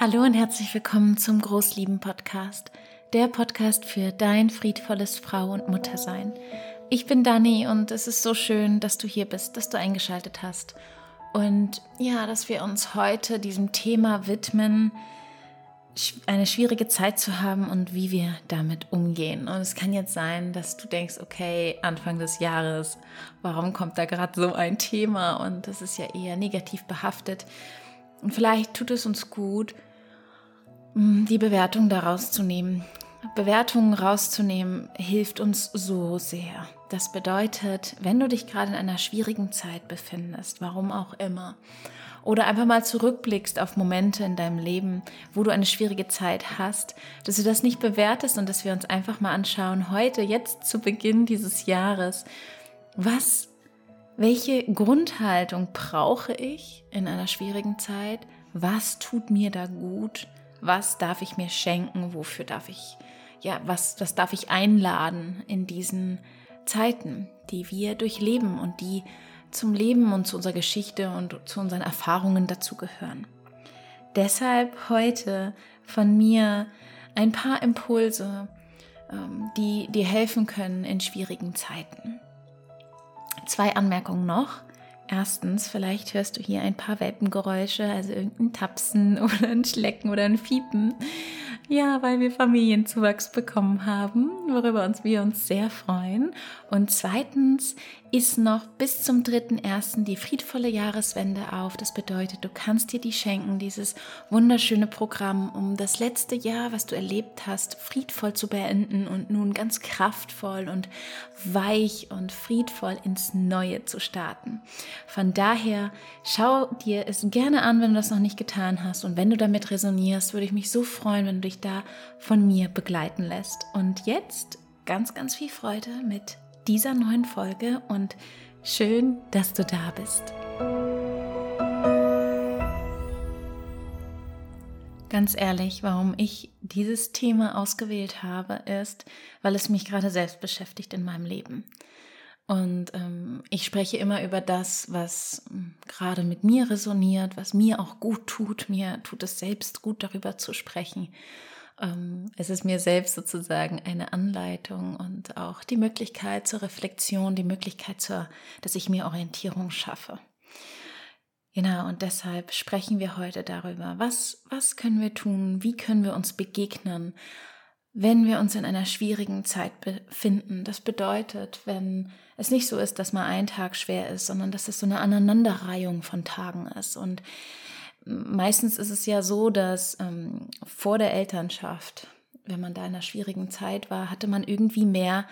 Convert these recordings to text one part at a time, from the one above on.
Hallo und herzlich willkommen zum Großlieben Podcast, der Podcast für dein friedvolles Frau- und Muttersein. Ich bin Dani und es ist so schön, dass du hier bist, dass du eingeschaltet hast. Und ja, dass wir uns heute diesem Thema widmen, eine schwierige Zeit zu haben und wie wir damit umgehen. Und es kann jetzt sein, dass du denkst, okay, Anfang des Jahres, warum kommt da gerade so ein Thema? Und das ist ja eher negativ behaftet. Und vielleicht tut es uns gut, die Bewertung daraus zu nehmen. Bewertungen rauszunehmen hilft uns so sehr. Das bedeutet, wenn du dich gerade in einer schwierigen Zeit befindest, warum auch immer, oder einfach mal zurückblickst auf Momente in deinem Leben, wo du eine schwierige Zeit hast, dass du das nicht bewertest und dass wir uns einfach mal anschauen, heute, jetzt zu Beginn dieses Jahres, was, welche Grundhaltung brauche ich in einer schwierigen Zeit? Was tut mir da gut? Was darf ich mir schenken? Wofür darf ich, ja, was, was darf ich einladen in diesen Zeiten, die wir durchleben und die zum Leben und zu unserer Geschichte und zu unseren Erfahrungen dazugehören. Deshalb heute von mir ein paar Impulse, ähm, die dir helfen können in schwierigen Zeiten. Zwei Anmerkungen noch. Erstens, vielleicht hörst du hier ein paar Welpengeräusche, also irgendein Tapsen oder ein Schlecken oder ein Fiepen. Ja, weil wir Familienzuwachs bekommen haben, worüber uns wir uns sehr freuen. Und zweitens ist noch bis zum 3.1. die friedvolle Jahreswende auf. Das bedeutet, du kannst dir die schenken, dieses wunderschöne Programm, um das letzte Jahr, was du erlebt hast, friedvoll zu beenden und nun ganz kraftvoll und weich und friedvoll ins Neue zu starten. Von daher schau dir es gerne an, wenn du das noch nicht getan hast. Und wenn du damit resonierst, würde ich mich so freuen, wenn du dich da von mir begleiten lässt. Und jetzt ganz, ganz viel Freude mit dieser neuen Folge und schön, dass du da bist. Ganz ehrlich, warum ich dieses Thema ausgewählt habe, ist, weil es mich gerade selbst beschäftigt in meinem Leben. Und ähm, ich spreche immer über das, was ähm, gerade mit mir resoniert, was mir auch gut tut. Mir tut es selbst gut, darüber zu sprechen. Ähm, es ist mir selbst sozusagen eine Anleitung und auch die Möglichkeit zur Reflexion, die Möglichkeit zur, dass ich mir Orientierung schaffe. Genau, und deshalb sprechen wir heute darüber, was, was können wir tun, wie können wir uns begegnen, wenn wir uns in einer schwierigen Zeit befinden. Das bedeutet, wenn es nicht so ist, dass mal ein Tag schwer ist, sondern dass es so eine Aneinanderreihung von Tagen ist. Und meistens ist es ja so, dass ähm, vor der Elternschaft, wenn man da in einer schwierigen Zeit war, hatte man irgendwie mehr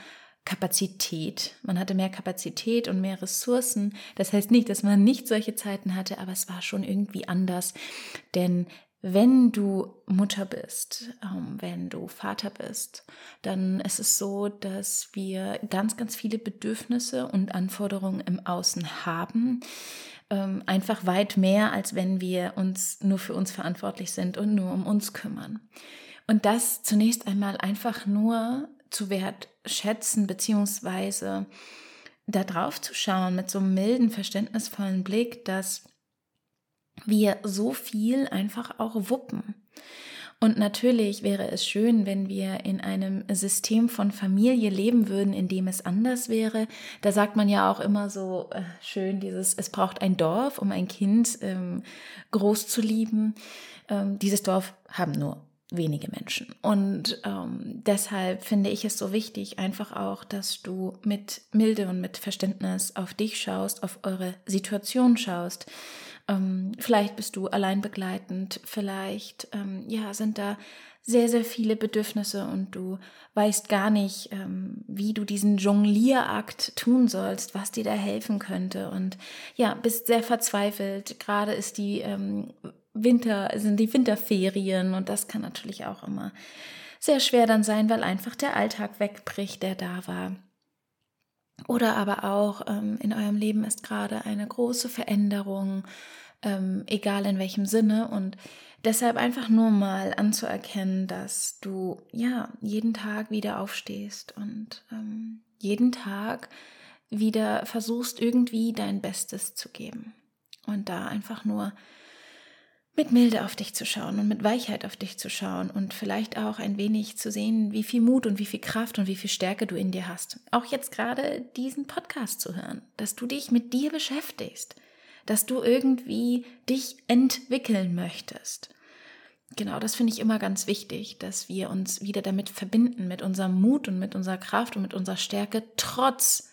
Kapazität. Man hatte mehr Kapazität und mehr Ressourcen. Das heißt nicht, dass man nicht solche Zeiten hatte, aber es war schon irgendwie anders. Denn wenn du Mutter bist, ähm, wenn du Vater bist, dann ist es so, dass wir ganz, ganz viele Bedürfnisse und Anforderungen im Außen haben, ähm, einfach weit mehr, als wenn wir uns nur für uns verantwortlich sind und nur um uns kümmern. Und das zunächst einmal einfach nur zu wertschätzen, beziehungsweise da drauf zu schauen mit so einem milden, verständnisvollen Blick, dass wir so viel einfach auch wuppen. Und natürlich wäre es schön, wenn wir in einem System von Familie leben würden, in dem es anders wäre. Da sagt man ja auch immer so äh, schön dieses, es braucht ein Dorf, um ein Kind ähm, groß zu lieben. Ähm, dieses Dorf haben nur wenige Menschen. Und ähm, deshalb finde ich es so wichtig, einfach auch, dass du mit Milde und mit Verständnis auf dich schaust, auf eure Situation schaust ähm, vielleicht bist du allein begleitend, vielleicht ähm, ja, sind da sehr, sehr viele Bedürfnisse und du weißt gar nicht, ähm, wie du diesen Jonglierakt tun sollst, was dir da helfen könnte. Und ja, bist sehr verzweifelt. Gerade ist die ähm, Winter, sind die Winterferien und das kann natürlich auch immer sehr schwer dann sein, weil einfach der Alltag wegbricht, der da war. Oder aber auch ähm, in eurem Leben ist gerade eine große Veränderung, ähm, egal in welchem Sinne. Und deshalb einfach nur mal anzuerkennen, dass du ja jeden Tag wieder aufstehst und ähm, jeden Tag wieder versuchst, irgendwie dein Bestes zu geben. Und da einfach nur mit Milde auf dich zu schauen und mit Weichheit auf dich zu schauen und vielleicht auch ein wenig zu sehen, wie viel Mut und wie viel Kraft und wie viel Stärke du in dir hast. Auch jetzt gerade diesen Podcast zu hören, dass du dich mit dir beschäftigst, dass du irgendwie dich entwickeln möchtest. Genau, das finde ich immer ganz wichtig, dass wir uns wieder damit verbinden, mit unserem Mut und mit unserer Kraft und mit unserer Stärke, trotz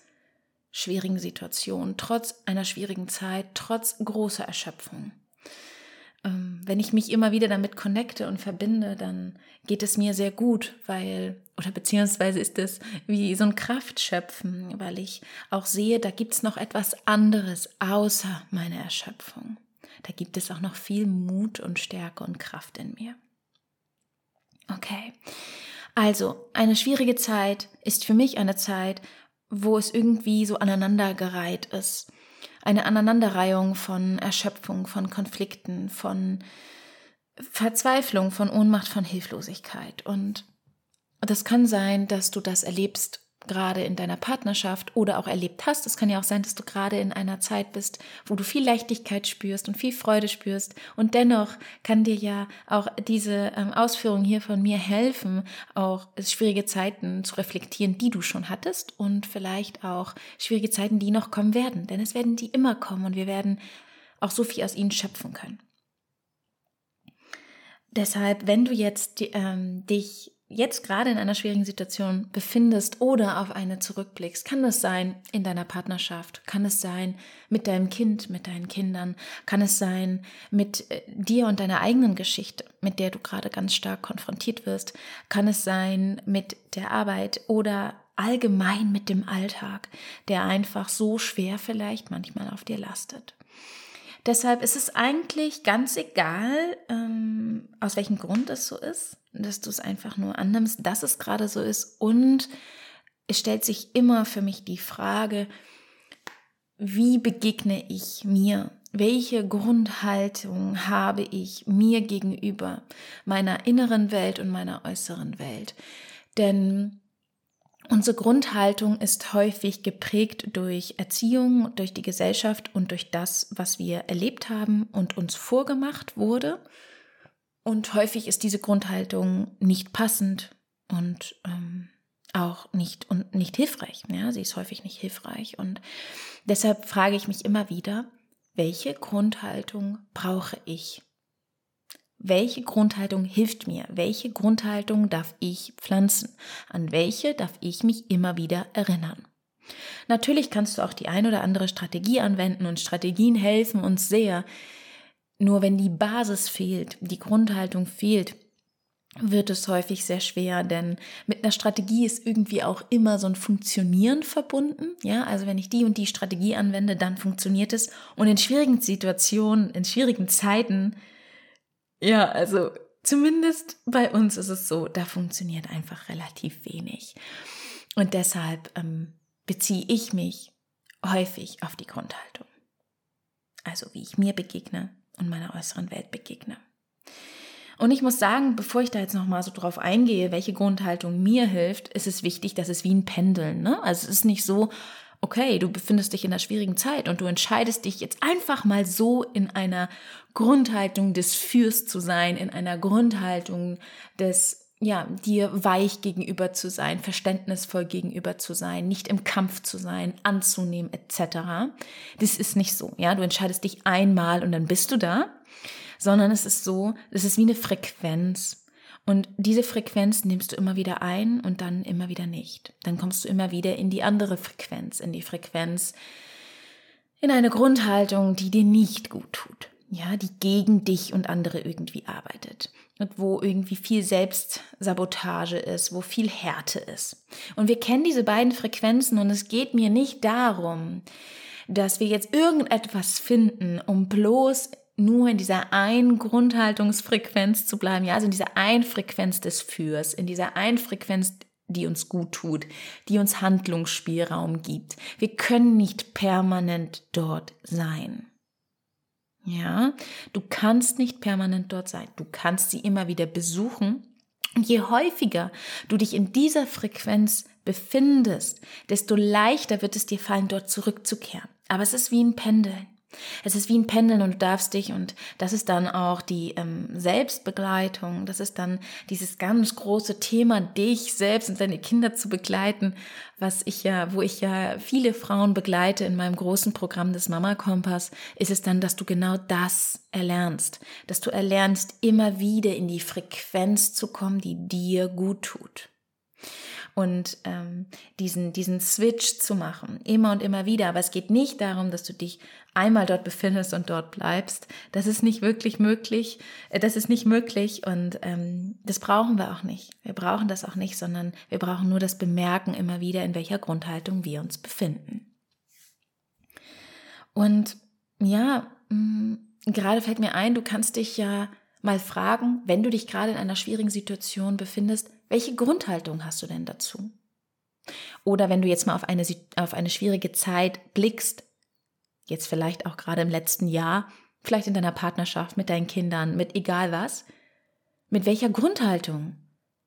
schwierigen Situationen, trotz einer schwierigen Zeit, trotz großer Erschöpfung. Ähm, wenn ich mich immer wieder damit connecte und verbinde, dann geht es mir sehr gut, weil, oder beziehungsweise ist es wie so ein Kraftschöpfen, weil ich auch sehe, da gibt es noch etwas anderes außer meiner Erschöpfung. Da gibt es auch noch viel Mut und Stärke und Kraft in mir. Okay. Also, eine schwierige Zeit ist für mich eine Zeit, wo es irgendwie so aneinandergereiht ist eine Aneinanderreihung von Erschöpfung, von Konflikten, von Verzweiflung, von Ohnmacht, von Hilflosigkeit. Und das kann sein, dass du das erlebst gerade in deiner Partnerschaft oder auch erlebt hast. Es kann ja auch sein, dass du gerade in einer Zeit bist, wo du viel Leichtigkeit spürst und viel Freude spürst. Und dennoch kann dir ja auch diese ähm, Ausführung hier von mir helfen, auch schwierige Zeiten zu reflektieren, die du schon hattest und vielleicht auch schwierige Zeiten, die noch kommen werden. Denn es werden die immer kommen und wir werden auch so viel aus ihnen schöpfen können. Deshalb, wenn du jetzt ähm, dich jetzt gerade in einer schwierigen Situation befindest oder auf eine zurückblickst, kann es sein in deiner Partnerschaft, kann es sein mit deinem Kind, mit deinen Kindern, kann es sein mit äh, dir und deiner eigenen Geschichte, mit der du gerade ganz stark konfrontiert wirst, kann es sein mit der Arbeit oder allgemein mit dem Alltag, der einfach so schwer vielleicht manchmal auf dir lastet. Deshalb ist es eigentlich ganz egal, ähm, aus welchem Grund es so ist dass du es einfach nur annimmst, dass es gerade so ist. Und es stellt sich immer für mich die Frage, wie begegne ich mir? Welche Grundhaltung habe ich mir gegenüber meiner inneren Welt und meiner äußeren Welt? Denn unsere Grundhaltung ist häufig geprägt durch Erziehung, durch die Gesellschaft und durch das, was wir erlebt haben und uns vorgemacht wurde. Und häufig ist diese Grundhaltung nicht passend und ähm, auch nicht und nicht hilfreich. Ja, sie ist häufig nicht hilfreich. Und deshalb frage ich mich immer wieder, welche Grundhaltung brauche ich? Welche Grundhaltung hilft mir? Welche Grundhaltung darf ich pflanzen? An welche darf ich mich immer wieder erinnern? Natürlich kannst du auch die ein oder andere Strategie anwenden und Strategien helfen uns sehr, nur wenn die Basis fehlt, die Grundhaltung fehlt, wird es häufig sehr schwer, denn mit einer Strategie ist irgendwie auch immer so ein Funktionieren verbunden. Ja, also wenn ich die und die Strategie anwende, dann funktioniert es. Und in schwierigen Situationen, in schwierigen Zeiten, ja, also zumindest bei uns ist es so, da funktioniert einfach relativ wenig. Und deshalb ähm, beziehe ich mich häufig auf die Grundhaltung. Also wie ich mir begegne, und meiner äußeren Welt begegne. Und ich muss sagen, bevor ich da jetzt nochmal so drauf eingehe, welche Grundhaltung mir hilft, ist es wichtig, dass es wie ein Pendeln. Ne? Also es ist nicht so, okay, du befindest dich in einer schwierigen Zeit und du entscheidest dich jetzt einfach mal so in einer Grundhaltung des Fürs zu sein, in einer Grundhaltung des ja, dir weich gegenüber zu sein, verständnisvoll gegenüber zu sein, nicht im Kampf zu sein, anzunehmen, etc. Das ist nicht so, ja. Du entscheidest dich einmal und dann bist du da, sondern es ist so, es ist wie eine Frequenz. Und diese Frequenz nimmst du immer wieder ein und dann immer wieder nicht. Dann kommst du immer wieder in die andere Frequenz, in die Frequenz, in eine Grundhaltung, die dir nicht gut tut ja, die gegen dich und andere irgendwie arbeitet und wo irgendwie viel Selbstsabotage ist, wo viel Härte ist. Und wir kennen diese beiden Frequenzen und es geht mir nicht darum, dass wir jetzt irgendetwas finden, um bloß nur in dieser einen Grundhaltungsfrequenz zu bleiben, ja, also in dieser einen Frequenz des Fürs, in dieser einen Frequenz, die uns gut tut, die uns Handlungsspielraum gibt. Wir können nicht permanent dort sein. Ja, du kannst nicht permanent dort sein. Du kannst sie immer wieder besuchen. Und je häufiger du dich in dieser Frequenz befindest, desto leichter wird es dir fallen, dort zurückzukehren. Aber es ist wie ein Pendeln. Es ist wie ein Pendeln und du darfst dich, und das ist dann auch die ähm, Selbstbegleitung, das ist dann dieses ganz große Thema, dich selbst und deine Kinder zu begleiten, was ich ja, wo ich ja viele Frauen begleite in meinem großen Programm des Mama Kompass, ist es dann, dass du genau das erlernst, dass du erlernst, immer wieder in die Frequenz zu kommen, die dir gut tut und ähm, diesen, diesen Switch zu machen, immer und immer wieder. Aber es geht nicht darum, dass du dich einmal dort befindest und dort bleibst. Das ist nicht wirklich möglich. Äh, das ist nicht möglich und ähm, das brauchen wir auch nicht. Wir brauchen das auch nicht, sondern wir brauchen nur das Bemerken immer wieder, in welcher Grundhaltung wir uns befinden. Und ja, mh, mm, gerade fällt mir ein, du kannst dich ja mal fragen, wenn du dich gerade in einer schwierigen Situation befindest, welche Grundhaltung hast du denn dazu? Oder wenn du jetzt mal auf eine, auf eine schwierige Zeit blickst, jetzt vielleicht auch gerade im letzten Jahr, vielleicht in deiner Partnerschaft, mit deinen Kindern, mit egal was, mit welcher Grundhaltung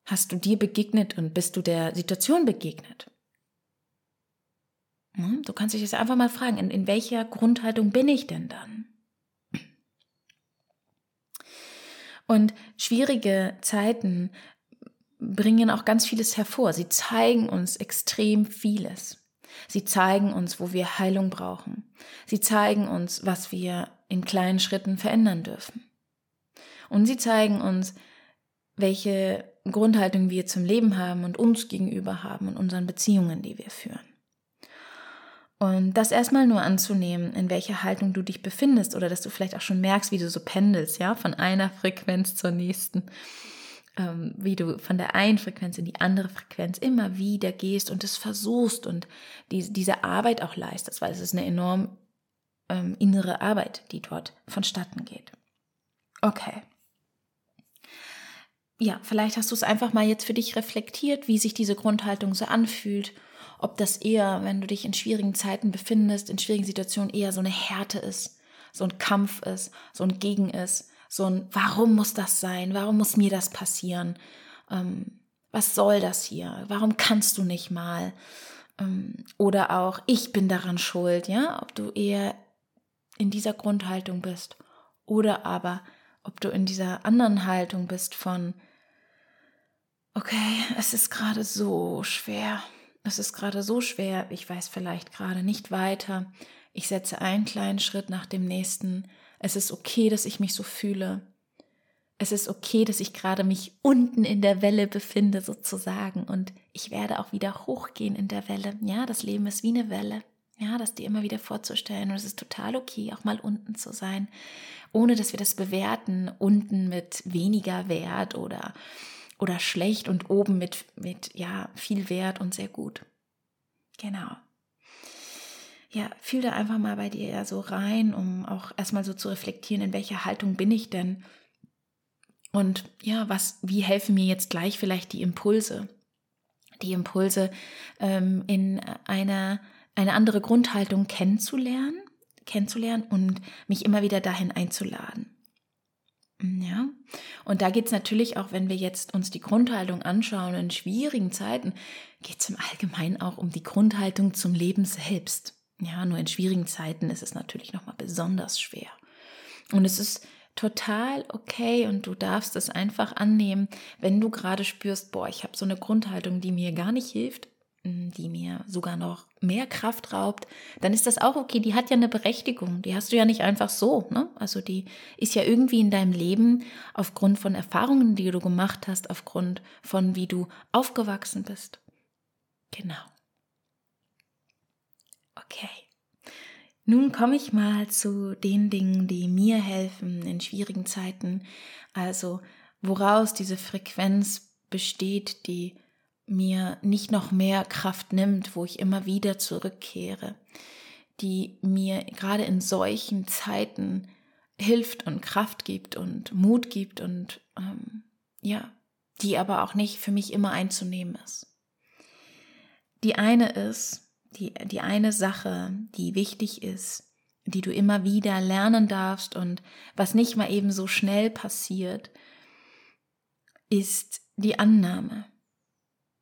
hast du dir begegnet und bist du der Situation begegnet? Hm, du kannst dich jetzt einfach mal fragen, in, in welcher Grundhaltung bin ich denn dann? Und schwierige Zeiten bringen auch ganz vieles hervor. Sie zeigen uns extrem vieles. Sie zeigen uns, wo wir Heilung brauchen. Sie zeigen uns, was wir in kleinen Schritten verändern dürfen. Und sie zeigen uns, welche Grundhaltung wir zum Leben haben und uns gegenüber haben und unseren Beziehungen, die wir führen. Und das erstmal nur anzunehmen, in welcher Haltung du dich befindest oder dass du vielleicht auch schon merkst, wie du so pendelst, ja, von einer Frequenz zur nächsten ähm, wie du von der einen Frequenz in die andere Frequenz immer wieder gehst und es versuchst und die, diese Arbeit auch leistest, weil es ist eine enorm ähm, innere Arbeit, die dort vonstatten geht. Okay. Ja, vielleicht hast du es einfach mal jetzt für dich reflektiert, wie sich diese Grundhaltung so anfühlt. Ob das eher, wenn du dich in schwierigen Zeiten befindest, in schwierigen Situationen eher so eine Härte ist, so ein Kampf ist, so ein Gegen ist, so ein, warum muss das sein? Warum muss mir das passieren? Ähm, was soll das hier? Warum kannst du nicht mal? Ähm, oder auch, ich bin daran schuld, ja? Ob du eher in dieser Grundhaltung bist oder aber, ob du in dieser anderen Haltung bist von, okay, es ist gerade so schwer. Es ist gerade so schwer. Ich weiß vielleicht gerade nicht weiter. Ich setze einen kleinen Schritt nach dem nächsten. Es ist okay, dass ich mich so fühle. Es ist okay, dass ich gerade mich unten in der Welle befinde, sozusagen. Und ich werde auch wieder hochgehen in der Welle. Ja, das Leben ist wie eine Welle. Ja, das dir immer wieder vorzustellen. Und es ist total okay, auch mal unten zu sein, ohne dass wir das bewerten, unten mit weniger Wert oder, oder schlecht und oben mit, mit, ja, viel Wert und sehr gut. Genau ja, fühl da einfach mal bei dir ja so rein, um auch erstmal so zu reflektieren, in welcher Haltung bin ich denn? Und ja, was, wie helfen mir jetzt gleich vielleicht die Impulse? Die Impulse ähm, in einer eine andere Grundhaltung kennenzulernen, kennenzulernen und mich immer wieder dahin einzuladen. Ja, und da geht es natürlich auch, wenn wir jetzt uns die Grundhaltung anschauen, in schwierigen Zeiten, geht es im Allgemeinen auch um die Grundhaltung zum Leben selbst. Ja, nur in schwierigen Zeiten ist es natürlich nochmal besonders schwer. Und es ist total okay und du darfst es einfach annehmen, wenn du gerade spürst, boah, ich habe so eine Grundhaltung, die mir gar nicht hilft, hm, die mir sogar noch mehr Kraft raubt, dann ist das auch okay. Die hat ja eine Berechtigung. Die hast du ja nicht einfach so. Ne? Also die ist ja irgendwie in deinem Leben aufgrund von Erfahrungen, die du gemacht hast, aufgrund von wie du aufgewachsen bist. Genau. Okay. Nun komme ich mal zu den Dingen, die mir helfen in schwierigen Zeiten. Also woraus diese Frequenz besteht, die mir nicht noch mehr Kraft nimmt, wo ich immer wieder zurückkehre, die mir gerade in solchen Zeiten hilft und Kraft gibt und Mut gibt und ähm, ja, die aber auch nicht für mich immer einzunehmen ist. Die eine ist, die, die eine Sache, die wichtig ist, die du immer wieder lernen darfst und was nicht mal eben so schnell passiert, ist die Annahme,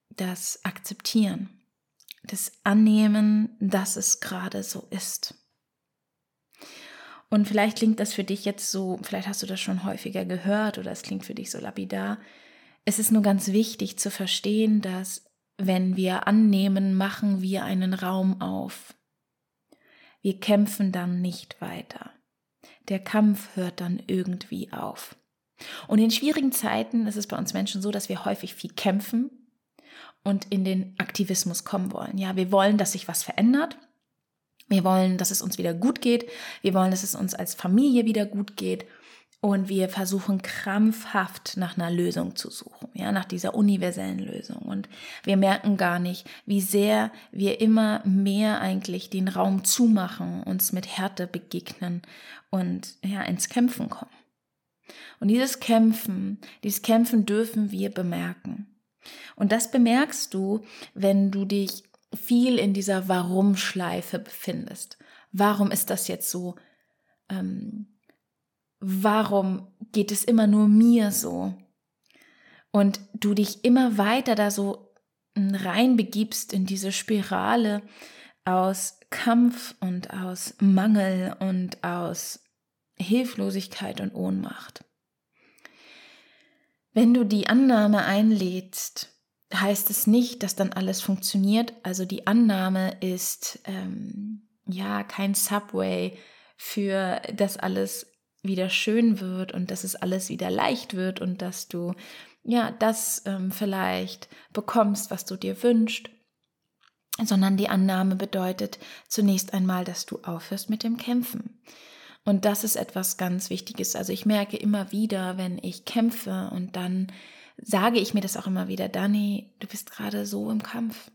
das Akzeptieren, das Annehmen, dass es gerade so ist. Und vielleicht klingt das für dich jetzt so, vielleicht hast du das schon häufiger gehört oder es klingt für dich so lapidar. Es ist nur ganz wichtig zu verstehen, dass wenn wir annehmen, machen wir einen Raum auf. Wir kämpfen dann nicht weiter. Der Kampf hört dann irgendwie auf. Und in schwierigen Zeiten ist es bei uns Menschen so, dass wir häufig viel kämpfen und in den Aktivismus kommen wollen. Ja, wir wollen, dass sich was verändert. Wir wollen, dass es uns wieder gut geht. Wir wollen, dass es uns als Familie wieder gut geht. Und wir versuchen krampfhaft nach einer Lösung zu suchen, ja, nach dieser universellen Lösung. Und wir merken gar nicht, wie sehr wir immer mehr eigentlich den Raum zumachen, uns mit Härte begegnen und ja, ins Kämpfen kommen. Und dieses Kämpfen, dieses Kämpfen dürfen wir bemerken. Und das bemerkst du, wenn du dich viel in dieser Warum-Schleife befindest. Warum ist das jetzt so? Ähm, warum geht es immer nur mir so? Und du dich immer weiter da so reinbegibst in diese Spirale aus Kampf und aus Mangel und aus Hilflosigkeit und Ohnmacht. Wenn du die Annahme einlädst, heißt es nicht, dass dann alles funktioniert. Also die Annahme ist ähm, ja kein Subway für das alles wieder schön wird und dass es alles wieder leicht wird und dass du ja das ähm, vielleicht bekommst, was du dir wünschst, sondern die Annahme bedeutet zunächst einmal, dass du aufhörst mit dem Kämpfen. Und das ist etwas ganz Wichtiges. Also ich merke immer wieder, wenn ich kämpfe und dann sage ich mir das auch immer wieder, Dani, du bist gerade so im Kampf.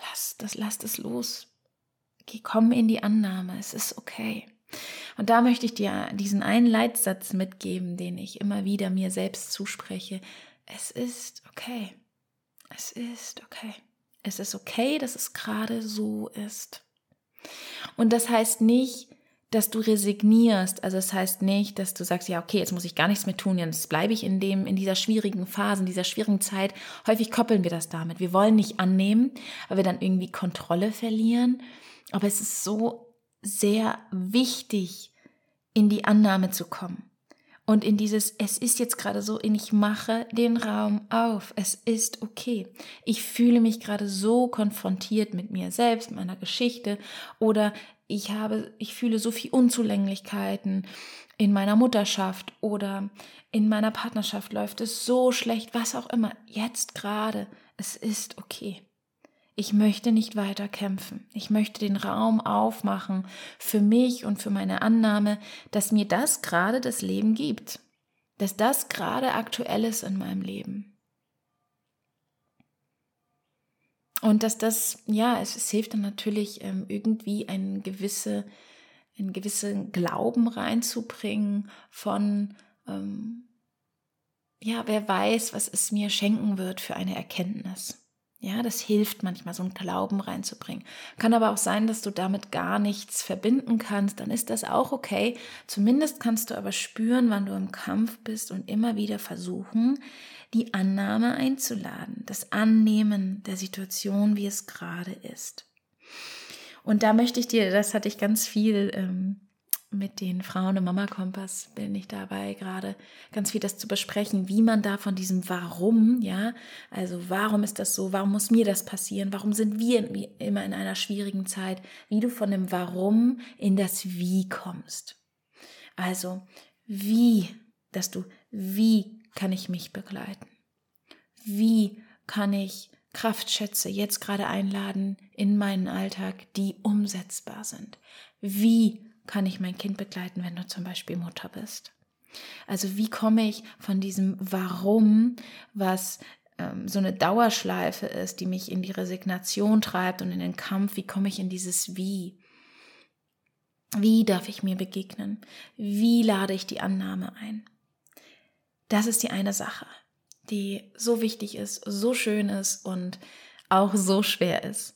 Lass das, lass das los. Geh, komm in die Annahme, es ist okay. Und da möchte ich dir diesen einen Leitsatz mitgeben, den ich immer wieder mir selbst zuspreche. Es ist okay. Es ist okay. Es ist okay, dass es gerade so ist. Und das heißt nicht, dass du resignierst. Also es das heißt nicht, dass du sagst, ja, okay, jetzt muss ich gar nichts mehr tun, jetzt bleibe ich in dem, in dieser schwierigen Phase, in dieser schwierigen Zeit. Häufig koppeln wir das damit. Wir wollen nicht annehmen, weil wir dann irgendwie Kontrolle verlieren. Aber es ist so sehr wichtig, in die Annahme zu kommen. Und in dieses, es ist jetzt gerade so, ich mache den Raum auf. Es ist okay. Ich fühle mich gerade so konfrontiert mit mir selbst, meiner Geschichte oder ich habe, ich fühle so viel Unzulänglichkeiten in meiner Mutterschaft oder in meiner Partnerschaft läuft es so schlecht, was auch immer. Jetzt gerade, es ist okay. Ich möchte nicht weiter kämpfen. Ich möchte den Raum aufmachen für mich und für meine Annahme, dass mir das gerade das Leben gibt. Dass das gerade aktuell ist in meinem Leben. Und dass das, ja, es, es hilft dann natürlich ähm, irgendwie einen gewisse, einen gewissen Glauben reinzubringen von, ähm, ja, wer weiß, was es mir schenken wird für eine Erkenntnis. Ja, das hilft manchmal, so einen Glauben reinzubringen. Kann aber auch sein, dass du damit gar nichts verbinden kannst, dann ist das auch okay. Zumindest kannst du aber spüren, wann du im Kampf bist und immer wieder versuchen, die Annahme einzuladen, das Annehmen der Situation, wie es gerade ist. Und da möchte ich dir, das hatte ich ganz viel ähm, mit den Frauen im Mama Kompass bin ich dabei gerade ganz viel das zu besprechen, wie man da von diesem Warum, ja, also warum ist das so, warum muss mir das passieren, warum sind wir immer in einer schwierigen Zeit, wie du von dem Warum in das Wie kommst. Also wie, dass du, wie kann ich mich begleiten? Wie kann ich Kraftschätze jetzt gerade einladen in meinen Alltag, die umsetzbar sind? Wie kann ich mein Kind begleiten, wenn du zum Beispiel Mutter bist? Also wie komme ich von diesem Warum, was ähm, so eine Dauerschleife ist, die mich in die Resignation treibt und in den Kampf, wie komme ich in dieses Wie? Wie darf ich mir begegnen? Wie lade ich die Annahme ein? Das ist die eine Sache, die so wichtig ist, so schön ist und auch so schwer ist.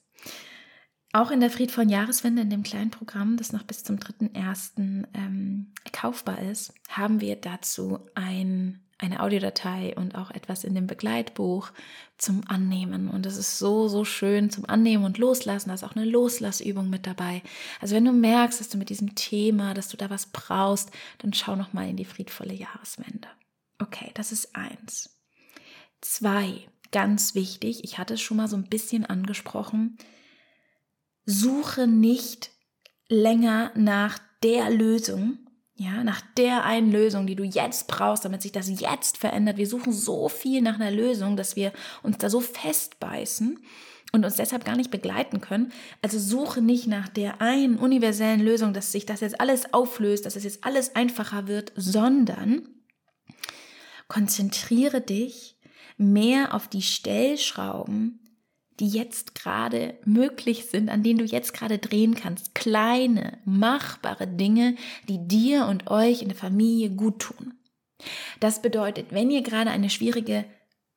Auch in der friedvollen Jahreswende, in dem kleinen Programm, das noch bis zum 3.1. Ähm, kaufbar ist, haben wir dazu ein, eine Audiodatei und auch etwas in dem Begleitbuch zum Annehmen. Und das ist so, so schön zum Annehmen und Loslassen. Da ist auch eine Loslassübung mit dabei. Also wenn du merkst, dass du mit diesem Thema, dass du da was brauchst, dann schau noch mal in die friedvolle Jahreswende. Okay, das ist eins. Zwei, ganz wichtig, ich hatte es schon mal so ein bisschen angesprochen, suche nicht länger nach der Lösung, ja, nach der einen Lösung, die du jetzt brauchst, damit sich das jetzt verändert. Wir suchen so viel nach einer Lösung, dass wir uns da so festbeißen und uns deshalb gar nicht begleiten können. Also suche nicht nach der einen universellen Lösung, dass sich das jetzt alles auflöst, dass es jetzt alles einfacher wird, sondern konzentriere dich mehr auf die Stellschrauben, die jetzt gerade möglich sind, an denen du jetzt gerade drehen kannst. Kleine, machbare Dinge, die dir und euch in der Familie gut tun. Das bedeutet, wenn ihr gerade eine schwierige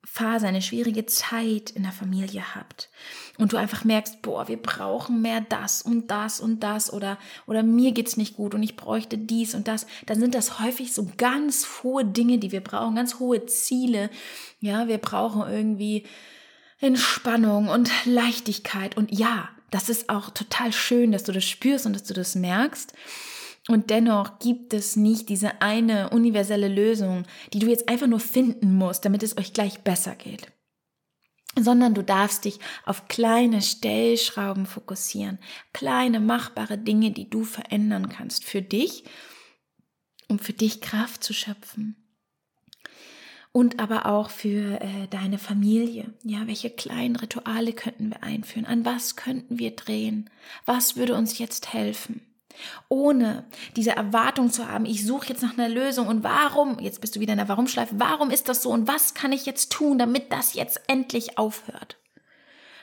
Phase, eine schwierige Zeit in der Familie habt und du einfach merkst, boah, wir brauchen mehr das und das und das oder, oder mir geht's nicht gut und ich bräuchte dies und das, dann sind das häufig so ganz hohe Dinge, die wir brauchen, ganz hohe Ziele. Ja, wir brauchen irgendwie Entspannung und Leichtigkeit. Und ja, das ist auch total schön, dass du das spürst und dass du das merkst. Und dennoch gibt es nicht diese eine universelle Lösung, die du jetzt einfach nur finden musst, damit es euch gleich besser geht. Sondern du darfst dich auf kleine Stellschrauben fokussieren, kleine machbare Dinge, die du verändern kannst für dich, um für dich Kraft zu schöpfen und aber auch für äh, deine Familie. Ja, welche kleinen Rituale könnten wir einführen? An was könnten wir drehen? Was würde uns jetzt helfen? Ohne diese Erwartung zu haben, ich suche jetzt nach einer Lösung und warum, jetzt bist du wieder in der Warum-Schleife, warum ist das so und was kann ich jetzt tun, damit das jetzt endlich aufhört?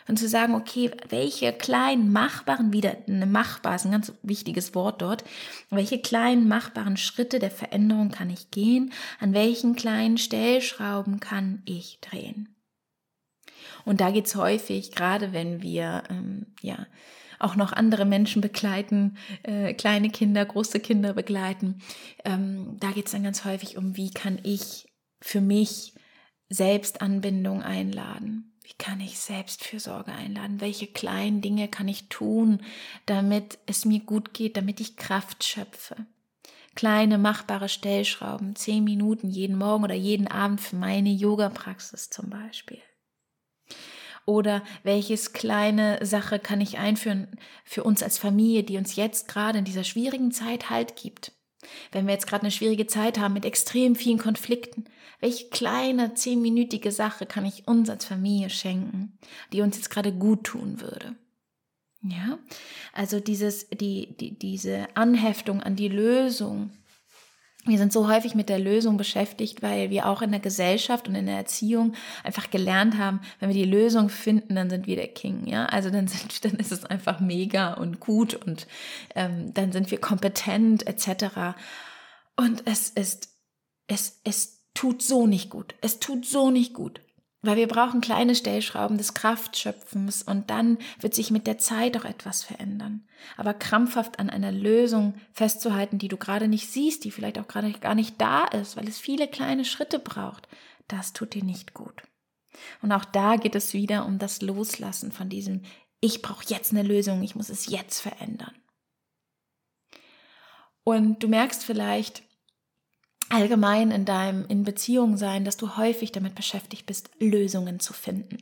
Und zu sagen, okay, welche kleinen machbaren, wieder eine machbar ist ein ganz wichtiges Wort dort, welche kleinen machbaren Schritte der Veränderung kann ich gehen, an welchen kleinen Stellschrauben kann ich drehen. Und da geht es häufig, gerade wenn wir ähm, ja auch noch andere Menschen begleiten, äh, kleine Kinder, große Kinder begleiten, ähm, da geht es dann ganz häufig um, wie kann ich für mich Selbstanbindung einladen. Wie kann ich Selbstfürsorge einladen? Welche kleinen Dinge kann ich tun, damit es mir gut geht, damit ich Kraft schöpfe? Kleine machbare Stellschrauben, zehn Minuten jeden Morgen oder jeden Abend für meine Yoga-Praxis zum Beispiel. Oder welches kleine Sache kann ich einführen für uns als Familie, die uns jetzt gerade in dieser schwierigen Zeit Halt gibt? Wenn wir jetzt gerade eine schwierige Zeit haben mit extrem vielen Konflikten, welche kleine zehnminütige Sache kann ich uns als Familie schenken, die uns jetzt gerade gut tun würde? Ja, also dieses, die, die, diese Anheftung an die Lösung wir sind so häufig mit der Lösung beschäftigt, weil wir auch in der Gesellschaft und in der Erziehung einfach gelernt haben, wenn wir die Lösung finden, dann sind wir der King, ja. Also dann sind, dann ist es einfach mega und gut und ähm, dann sind wir kompetent etc. Und es ist, es, es tut so nicht gut. Es tut so nicht gut. Weil wir brauchen kleine Stellschrauben des Kraftschöpfens und dann wird sich mit der Zeit auch etwas verändern. Aber krampfhaft an einer Lösung festzuhalten, die du gerade nicht siehst, die vielleicht auch gerade gar nicht da ist, weil es viele kleine Schritte braucht, das tut dir nicht gut. Und auch da geht es wieder um das Loslassen von diesem, ich brauche jetzt eine Lösung, ich muss es jetzt verändern. Und du merkst vielleicht, allgemein in deinem in Beziehung sein, dass du häufig damit beschäftigt bist, Lösungen zu finden.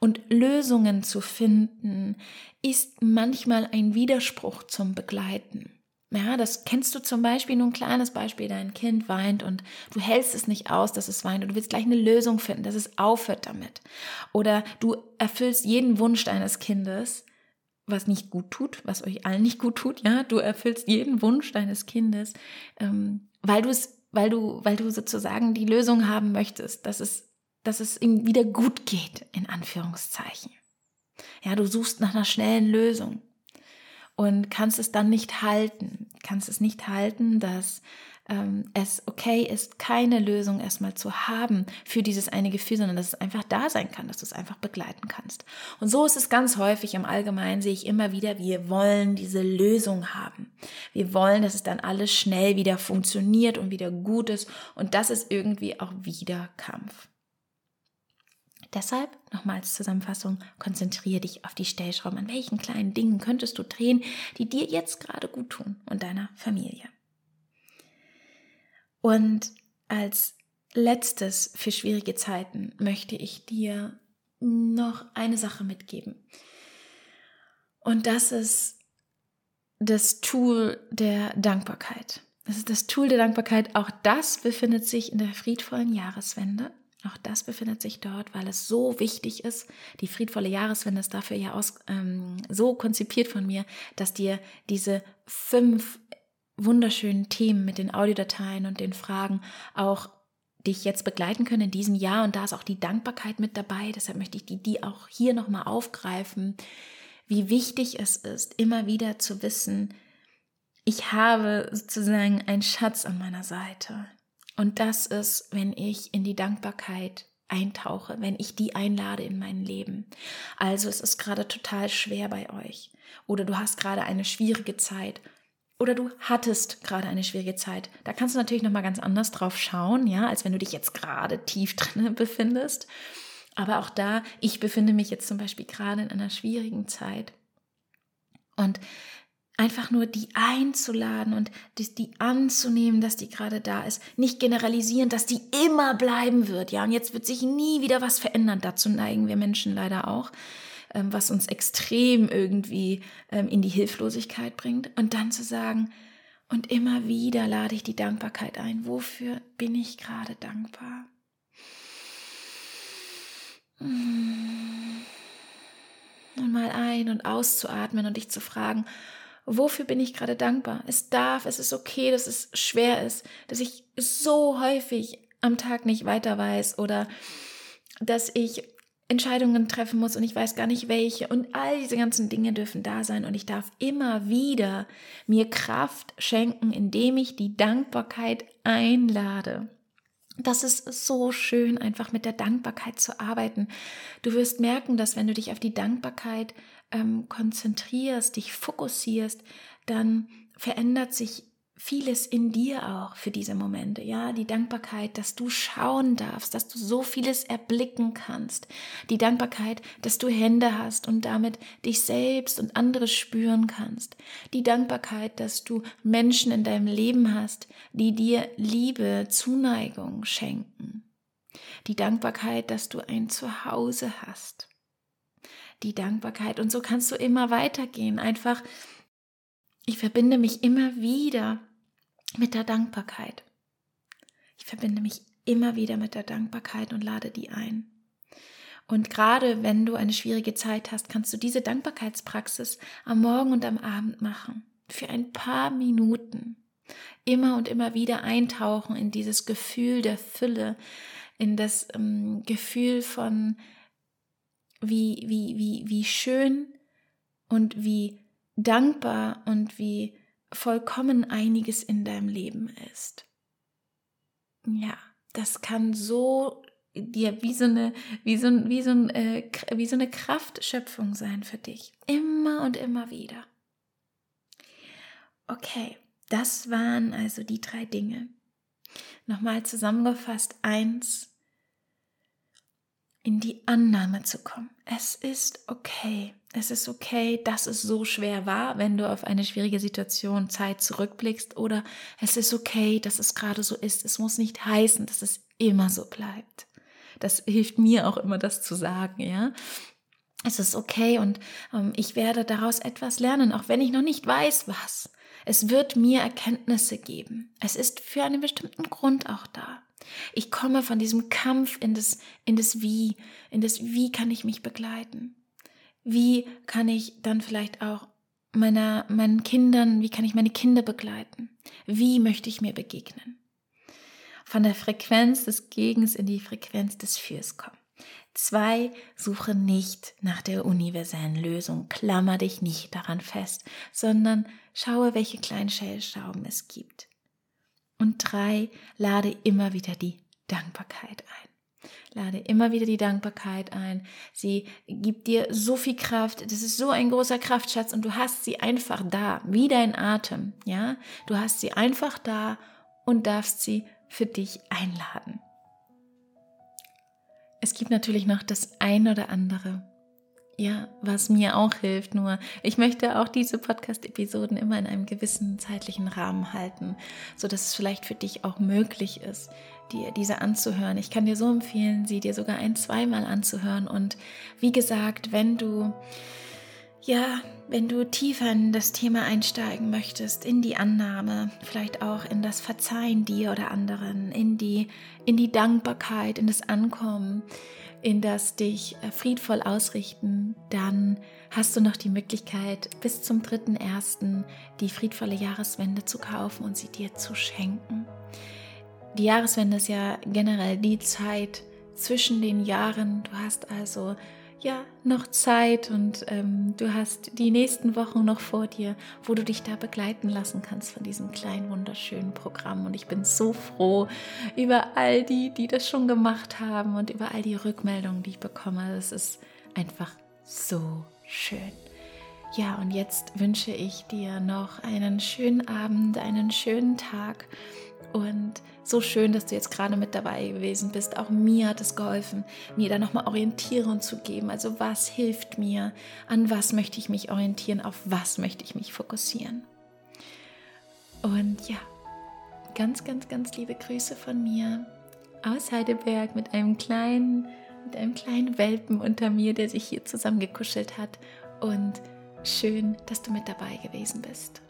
Und Lösungen zu finden ist manchmal ein Widerspruch zum Begleiten. Ja, das kennst du zum Beispiel, nur ein kleines Beispiel, dein Kind weint und du hältst es nicht aus, dass es weint und du willst gleich eine Lösung finden, dass es aufhört damit. Oder du erfüllst jeden Wunsch deines Kindes, was nicht gut tut, was euch allen nicht gut tut, ja, du erfüllst jeden Wunsch deines Kindes, ähm, weil du es weil du, weil du sozusagen die Lösung haben möchtest, dass es, dass es ihm wieder gut geht, in Anführungszeichen. Ja, du suchst nach einer schnellen Lösung und kannst es dann nicht halten, kannst es nicht halten, dass ähm, es okay ist, keine Lösung erstmal zu haben für dieses eine Gefühl, sondern dass es einfach da sein kann, dass du es einfach begleiten kannst. Und so ist es ganz häufig im Allgemeinen, sehe ich immer wieder, wir wollen diese Lösung haben. Wir wollen, dass es dann alles schnell wieder funktioniert und wieder gut ist. Und das ist irgendwie auch wieder Kampf. Deshalb, nochmal als Zusammenfassung, konzentriere dich auf die Stellschrauben. An welchen kleinen Dingen könntest du drehen, die dir jetzt gerade gut tun und deiner Familie? Und als letztes für schwierige Zeiten möchte ich dir noch eine Sache mitgeben. Und das ist das Tool der Dankbarkeit. Das ist das Tool der Dankbarkeit. Auch das befindet sich in der friedvollen Jahreswende. Auch das befindet sich dort, weil es so wichtig ist. Die friedvolle Jahreswende ist dafür ja aus, ähm, so konzipiert von mir, dass dir diese fünf wunderschönen Themen mit den Audiodateien und den Fragen auch dich jetzt begleiten können in diesem Jahr. Und da ist auch die Dankbarkeit mit dabei. Deshalb möchte ich die, die auch hier nochmal aufgreifen, wie wichtig es ist, immer wieder zu wissen, ich habe sozusagen einen Schatz an meiner Seite. Und das ist, wenn ich in die Dankbarkeit eintauche, wenn ich die einlade in mein Leben. Also es ist gerade total schwer bei euch oder du hast gerade eine schwierige Zeit oder du hattest gerade eine schwierige Zeit. Da kannst du natürlich noch mal ganz anders drauf schauen, ja, als wenn du dich jetzt gerade tief drin befindest. Aber auch da, ich befinde mich jetzt zum Beispiel gerade in einer schwierigen Zeit. Und einfach nur die einzuladen und die, die, anzunehmen, dass die gerade da ist. Nicht generalisieren, dass die immer bleiben wird. Ja, und jetzt wird sich nie wieder was verändern. Dazu neigen wir Menschen leider auch. Ähm, was uns extrem irgendwie ähm, in die Hilflosigkeit bringt. Und dann zu sagen, und immer wieder lade ich die Dankbarkeit ein. Wofür bin ich gerade dankbar? Und mal ein- und auszuatmen und dich zu fragen, wofür bin ich gerade dankbar? Es darf, es ist okay, dass es schwer ist, dass ich so häufig am Tag nicht weiter weiß oder dass ich Entscheidungen treffen muss und ich weiß gar nicht welche. Und all diese ganzen Dinge dürfen da sein und ich darf immer wieder mir Kraft schenken, indem ich die Dankbarkeit einlade. Das ist so schön, einfach mit der Dankbarkeit zu arbeiten. Du wirst merken, dass wenn du dich auf die Dankbarkeit ähm, konzentrierst, dich fokussierst, dann verändert sich vieles in dir auch für diese Momente, ja, die Dankbarkeit, dass du schauen darfst, dass du so vieles erblicken kannst, die Dankbarkeit, dass du Hände hast und damit dich selbst und andere spüren kannst, die Dankbarkeit, dass du Menschen in deinem Leben hast, die dir Liebe, Zuneigung schenken, die Dankbarkeit, dass du ein Zuhause hast, die Dankbarkeit. Und so kannst du immer weitergehen, einfach ich verbinde mich immer wieder mit der Dankbarkeit. Ich verbinde mich immer wieder mit der Dankbarkeit und lade die ein. Und gerade wenn du eine schwierige Zeit hast, kannst du diese Dankbarkeitspraxis am Morgen und am Abend machen. Für ein paar Minuten. Immer und immer wieder eintauchen in dieses Gefühl der Fülle, in das ähm, Gefühl von wie, wie, wie, wie schön und wie dankbar und wie vollkommen einiges in deinem Leben ist. Ja, das kann so dir wie so eine wie so, wie so, ein, äh, wie so eine Kraftschöpfung sein für dich immer und immer wieder. Okay, das waren also die drei Dinge. Nochmal zusammengefasst eins in die Annahme zu kommen. Es ist okay. Es ist okay, dass es so schwer war, wenn du auf eine schwierige Situation Zeit zurückblickst. Oder es ist okay, dass es gerade so ist. Es muss nicht heißen, dass es immer so bleibt. Das hilft mir auch immer, das zu sagen, ja. Es ist okay und ähm, ich werde daraus etwas lernen, auch wenn ich noch nicht weiß, was. Es wird mir Erkenntnisse geben. Es ist für einen bestimmten Grund auch da. Ich komme von diesem Kampf in das, in das Wie, in das Wie kann ich mich begleiten? Wie kann ich dann vielleicht auch meiner, meinen Kindern, wie kann ich meine Kinder begleiten? Wie möchte ich mir begegnen? Von der Frequenz des Gegens in die Frequenz des Fürs kommen. Zwei, suche nicht nach der universellen Lösung, klammer dich nicht daran fest, sondern schaue, welche kleinen Stellschrauben es gibt. Und drei, lade immer wieder die Dankbarkeit ein. Lade immer wieder die Dankbarkeit ein. Sie gibt dir so viel Kraft. Das ist so ein großer Kraftschatz und du hast sie einfach da, wie dein Atem. Ja, du hast sie einfach da und darfst sie für dich einladen. Es gibt natürlich noch das ein oder andere, ja, was mir auch hilft. Nur ich möchte auch diese Podcast-Episoden immer in einem gewissen zeitlichen Rahmen halten, so dass es vielleicht für dich auch möglich ist, dir diese anzuhören. Ich kann dir so empfehlen, sie dir sogar ein, zweimal anzuhören. Und wie gesagt, wenn du ja, wenn du tiefer in das Thema einsteigen möchtest, in die Annahme, vielleicht auch in das Verzeihen dir oder anderen, in die, in die Dankbarkeit, in das Ankommen, in das dich äh, friedvoll ausrichten, dann hast du noch die Möglichkeit, bis zum 3.1. die friedvolle Jahreswende zu kaufen und sie dir zu schenken. Die Jahreswende ist ja generell die Zeit zwischen den Jahren. Du hast also ja noch Zeit und ähm, du hast die nächsten Wochen noch vor dir, wo du dich da begleiten lassen kannst von diesem kleinen wunderschönen Programm. Und ich bin so froh über all die, die das schon gemacht haben und über all die Rückmeldungen, die ich bekomme. Es ist einfach so schön. Ja, und jetzt wünsche ich dir noch einen schönen Abend, einen schönen Tag und so schön, dass du jetzt gerade mit dabei gewesen bist. Auch mir hat es geholfen, mir da nochmal Orientierung zu geben. Also was hilft mir? An was möchte ich mich orientieren? Auf was möchte ich mich fokussieren? Und ja, ganz, ganz, ganz liebe Grüße von mir aus Heidelberg mit einem kleinen, mit einem kleinen Welpen unter mir, der sich hier zusammengekuschelt hat. Und schön, dass du mit dabei gewesen bist.